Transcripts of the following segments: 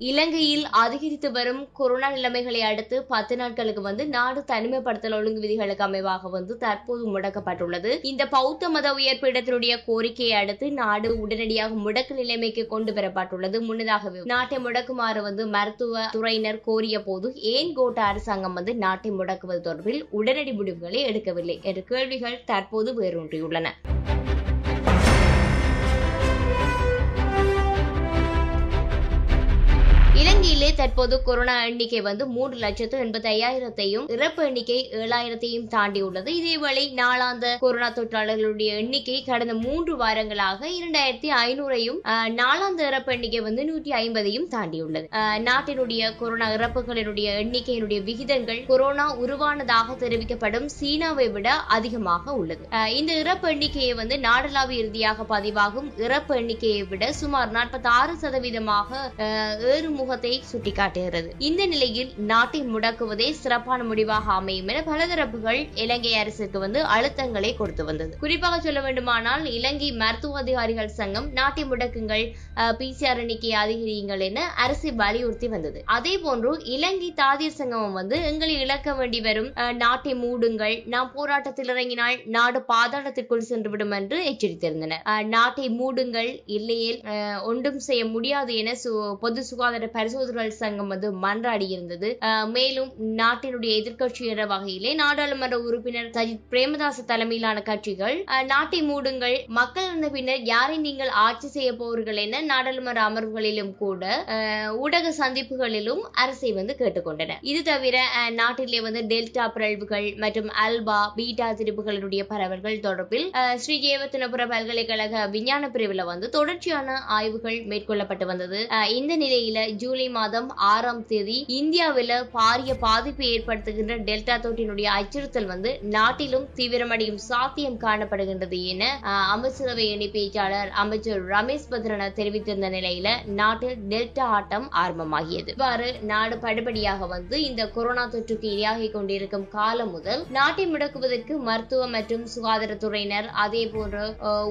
இலங்கையில் அதிகரித்து வரும் கொரோனா நிலைமைகளை அடுத்து பத்து நாட்களுக்கு வந்து நாடு தனிமைப்படுத்தல் ஒழுங்கு விதிகளுக்கு அமைவாக வந்து தற்போது முடக்கப்பட்டுள்ளது. இந்த பௌத்த மத உயர்பீடத்தினுடைய கோரிக்கையை அடுத்து நாடு உடனடியாக முடக்கு நிலைமைக்கு கொண்டு வரப்பட்டுள்ளது. முன்னதாகவே நாட்டை முடக்குமாறு வந்து மருத்துவ துறையினர் கோரிய போது ஏன் கோட்ட அரசாங்கம் வந்து நாட்டை முடக்குவது தொடர்பில் உடனடி முடிவுகளை எடுக்கவில்லை என்ற கேள்விகள் தற்போது வேரூன்றியுள்ளன. தற்போது கொரோனா எண்ணிக்கை வந்து மூன்று லட்சத்து எண்பத்தி ஐயாயிரத்தையும் இறப்பு எண்ணிக்கை ஏழாயிரத்தையும் தாண்டி உள்ளது இதேவேளை நாளாந்த கொரோனா தொற்றாளர்களுடைய எண்ணிக்கை கடந்த மூன்று வாரங்களாக இரண்டாயிரத்தி ஐநூறையும் ஆஹ், நாளாந்த இறப்பு எண்ணிக்கை வந்து நூற்றி ஐம்பதையும் தாண்டியுள்ளது. ஆஹ், நாட்டினுடைய கொரோனா இறப்புகளினுடைய எண்ணிக்கையினுடைய விகிதங்கள் கொரோனா உருவானதாக தெரிவிக்கப்படும் சீனாவை விட அதிகமாக உள்ளது. ஆஹ், இந்த இறப்பு எண்ணிக்கையை வந்து நாடளாவிய இறுதியாக பதிவாகும் இறப்பு எண்ணிக்கையை விட சுமார் நாற்பத்தி ஆறு சதவீதமாக ஏறுமுகத்தை சுட்டிக்காட்டும் சுட்டிக்காட்டுகிறது இந்த நிலையில் நாட்டை முடக்குவதே சிறப்பான முடிவாக அமையும் என பல தரப்புகள் இலங்கை அரசுக்கு வந்து அழுத்தங்களை கொடுத்து வந்தது. குறிப்பாக சொல்ல வேண்டுமானால் இலங்கை மருத்துவ அதிகாரிகள் சங்கம் நாட்டை முடக்குங்கள் பிசிஆர் எண்ணிக்கை அதிகரியுங்கள் என அரசை வலியுறுத்தி வந்தது. அதே போன்று இலங்கை தாதியர் சங்கமம் வந்து எங்களை இழக்க வேண்டி வரும் நாட்டை மூடுங்கள் நாம் போராட்டத்தில் இறங்கினால் நாடு பாதாளத்திற்குள் சென்றுவிடும் என்று எச்சரித்திருந்தனர். நாட்டை மூடுங்கள் இல்லையே ஒன்றும் செய்ய முடியாது என சு- பொது சுகாதார பரிசோதனைகள் சங்கம் வந்து மன்றாடி இருந்தது. மேலும் நாட்டினுடைய எதிர்க்கட்சி என்ற வகையிலே நாடாளுமன்ற உறுப்பினர் சஜித் பிரேமதாச தலைமையிலான கட்சிகள் நாட்டை மூடுங்கள் மக்கள் இருந்த பின்னர் யாரை நீங்கள் ஆட்சி செய்ய போவீர்கள் என நாடாளுமன்ற அமர்வுகளிலும் கூட ஊடக சந்திப்புகளிலும் அரசை வந்து கேட்டுக்கொண்டனர் இது தவிர நாட்டிலே வந்து டெல்டா பிறழ்வுகள் மற்றும் அல்பா பீட்டா திரிப்புகளுடைய பரவல்கள் தொடர்பில் ஸ்ரீ ஜெயவர்த்தனபுர பல்கலைக்கழக விஞ்ஞான பிரிவில் வந்து தொடர்ச்சியான ஆய்வுகள் மேற்கொள்ளப்பட்டு வந்தது. இந்த நிலையில ஜூலை மாதம் ஆறாம் தேதி இந்தியாவில பாரிய பாதிப்பை ஏற்படுத்துகின்ற டெல்டா தொற்றினுடைய அச்சுறுத்தல் வந்து நாட்டிலும் தீவிரமடையும் சாத்தியம் காணப்படுகின்றது என அமைச்சரவை இணை பேச்சாளர் அமைச்சர் ரமேஷ் பத்ரன தெரிவித்திருந்த நிலையில நாட்டில் டெல்டா ஆட்டம் ஆரம்பமாகியது. இவ்வாறு நாடு படிப்படியாக வந்து இந்த கொரோனா தொற்றுக்கு இரையாகி கொண்டிருக்கும் காலம் முதல் நாட்டை முடக்குவதற்கு மருத்துவ மற்றும் சுகாதாரத்துறையினர் அதே போன்று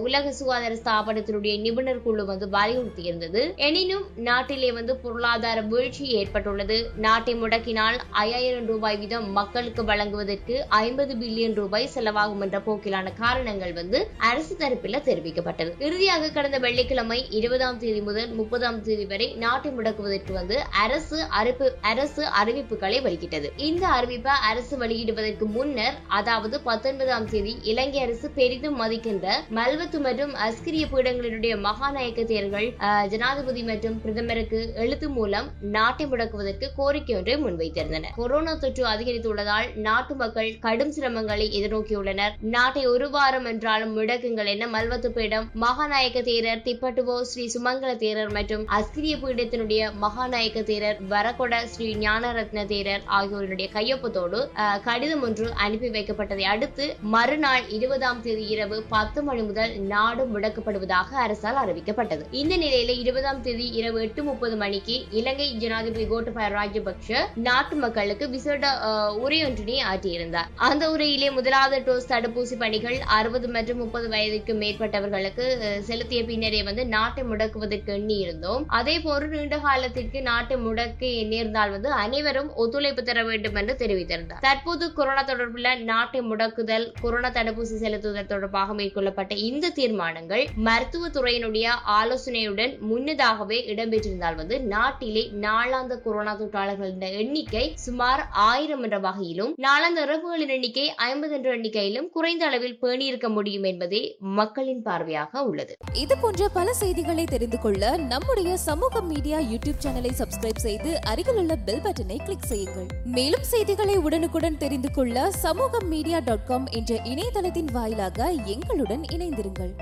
உலக சுகாதார ஸ்தாபனத்தினுடைய நிபுணர் குழு வந்து வலியுறுத்தியிருந்தது. எனினும் நாட்டிலே வந்து பொருளாதார வீழ்ச்சி ஏற்பட்டுள்ளது. நாட்டை முடக்கினால் ஐயாயிரம் ரூபாய் வீதம் மக்களுக்கு வழங்குவதற்கு ஐம்பது பில்லியன் ரூபாய் செலவாகும் என்ற போக்கிலான காரணங்கள் வந்து அரசு தரப்பில் தெரிவிக்கப்பட்டது. இறுதியாக கடந்த வெள்ளிக்கிழமை இருபதாம் தேதி முதல் முப்பதாம் தேதி வரை நாட்டை முடக்குவதற்கு வந்து அரசு அறிப்பு அரசு அறிவிப்புகளை வெளியிட்டது. இந்த அறிவிப்பை அரசு வெளியிடுவதற்கு முன்னர் அதாவது பத்தொன்பதாம் தேதி இலங்கை அரசு பெரிதும் மதிக்கின்ற மல்வத்து மற்றும் அஸ்கிரிய பீடங்களினுடைய மகாநாயக்க தேர்கள் ஜனாதிபதி மற்றும் பிரதமருக்கு எழுத்து மூலம் நாட்டை முடக்குவதற்கு கோரிக்கை ஒன்றை முன்வைத்திருந்தனர். கொரோனா தொற்று அதிகரித்துள்ளதால் நாட்டு மக்கள் கடும் சிரமங்களை எதிர்நோக்கியுள்ளனர். நாட்டை ஒரு வாரம் என்றாலும் முடக்குங்கள் என மல்வத்து பீடம் மகாநாயக்க தேரர் திப்பட்டுவோ ஸ்ரீ சுமங்கல தேரர் மற்றும் அஸ்கிரிய பீடத்தினுடைய மகாநாயக்க தேரர் வரகொட ஸ்ரீ ஞானரத்ன தேரர் ஆகியோருடைய கையொப்பத்தோடு கடிதம் ஒன்று அனுப்பி வைக்கப்பட்டதை அடுத்து மறுநாள் இருபதாம் தேதி இரவு பத்து மணி முதல் நாடு முடக்கப்படுவதாக அரசால் அறிவிக்கப்பட்டது. இந்த நிலையில இருபதாம் தேதி இரவு எட்டு முப்பது மணிக்கு இலங்கை ஜனாதிபதி கோட்டபாய ராஜபக்ஷ நாட்டு மக்களுக்கு விசேட அஹ், உரையொன்றினை ஆற்றியிருந்தார். அந்த உரையிலே முதலாவது டோஸ் தடுப்பூசி பணிகள் அறுபது மற்றும் முப்பது வயதுக்கு மேற்பட்டவர்களுக்கு செலுத்திய பின்னரே வந்து நாட்டை முடக்குவதற்கு எண்ணி இருந்தோம் அதே போன்று நீண்ட காலத்திற்கு நாட்டை முடக்க நேர்ந்தால் வந்து அனைவரும் ஒத்துழைப்பு தர வேண்டும் என்று தெரிவித்திருந்தார். தற்போது கொரோனா தொடர்புள்ள நாட்டை முடக்குதல் கொரோனா தடுப்பூசி செலுத்துதல் தொடர்பாக மேற்கொள்ளப்பட்ட இந்த தீர்மானங்கள் மருத்துவ துறையினுடைய ஆலோசனையுடன் முன்னதாகவே இடம்பெற்றிருந்தால் வந்து நாட்டிலே நாள் நாளாந்த கொரோனா தொற்றாளர்களின் எண்ணிக்கை சுமார் ஆயிரம் என்ற வகையிலும் நாளாந்த இறப்புகளின் எண்ணிக்கை ஐம்பது என்ற எண்ணிக்கையிலும் குறைந்த அளவில் பேணியிருக்க முடியும் என்பதே மக்களின் பார்வையாக உள்ளது. இது போன்ற பல செய்திகளை தெரிந்து கொள்ள நம்முடைய சமூக மீடியா யூடியூப் சேனலை சப்ஸ்கிரைப் செய்து அருகில் உள்ள பெல் பட்டனை கிளிக் செய்யுங்கள். மேலும் செய்திகளை உடனுக்குடன் தெரிந்து கொள்ள சமூக மீடியா டாட் காம் என்ற இணையதளத்தின் வாயிலாக எங்களுடன் இணைந்திருங்கள்.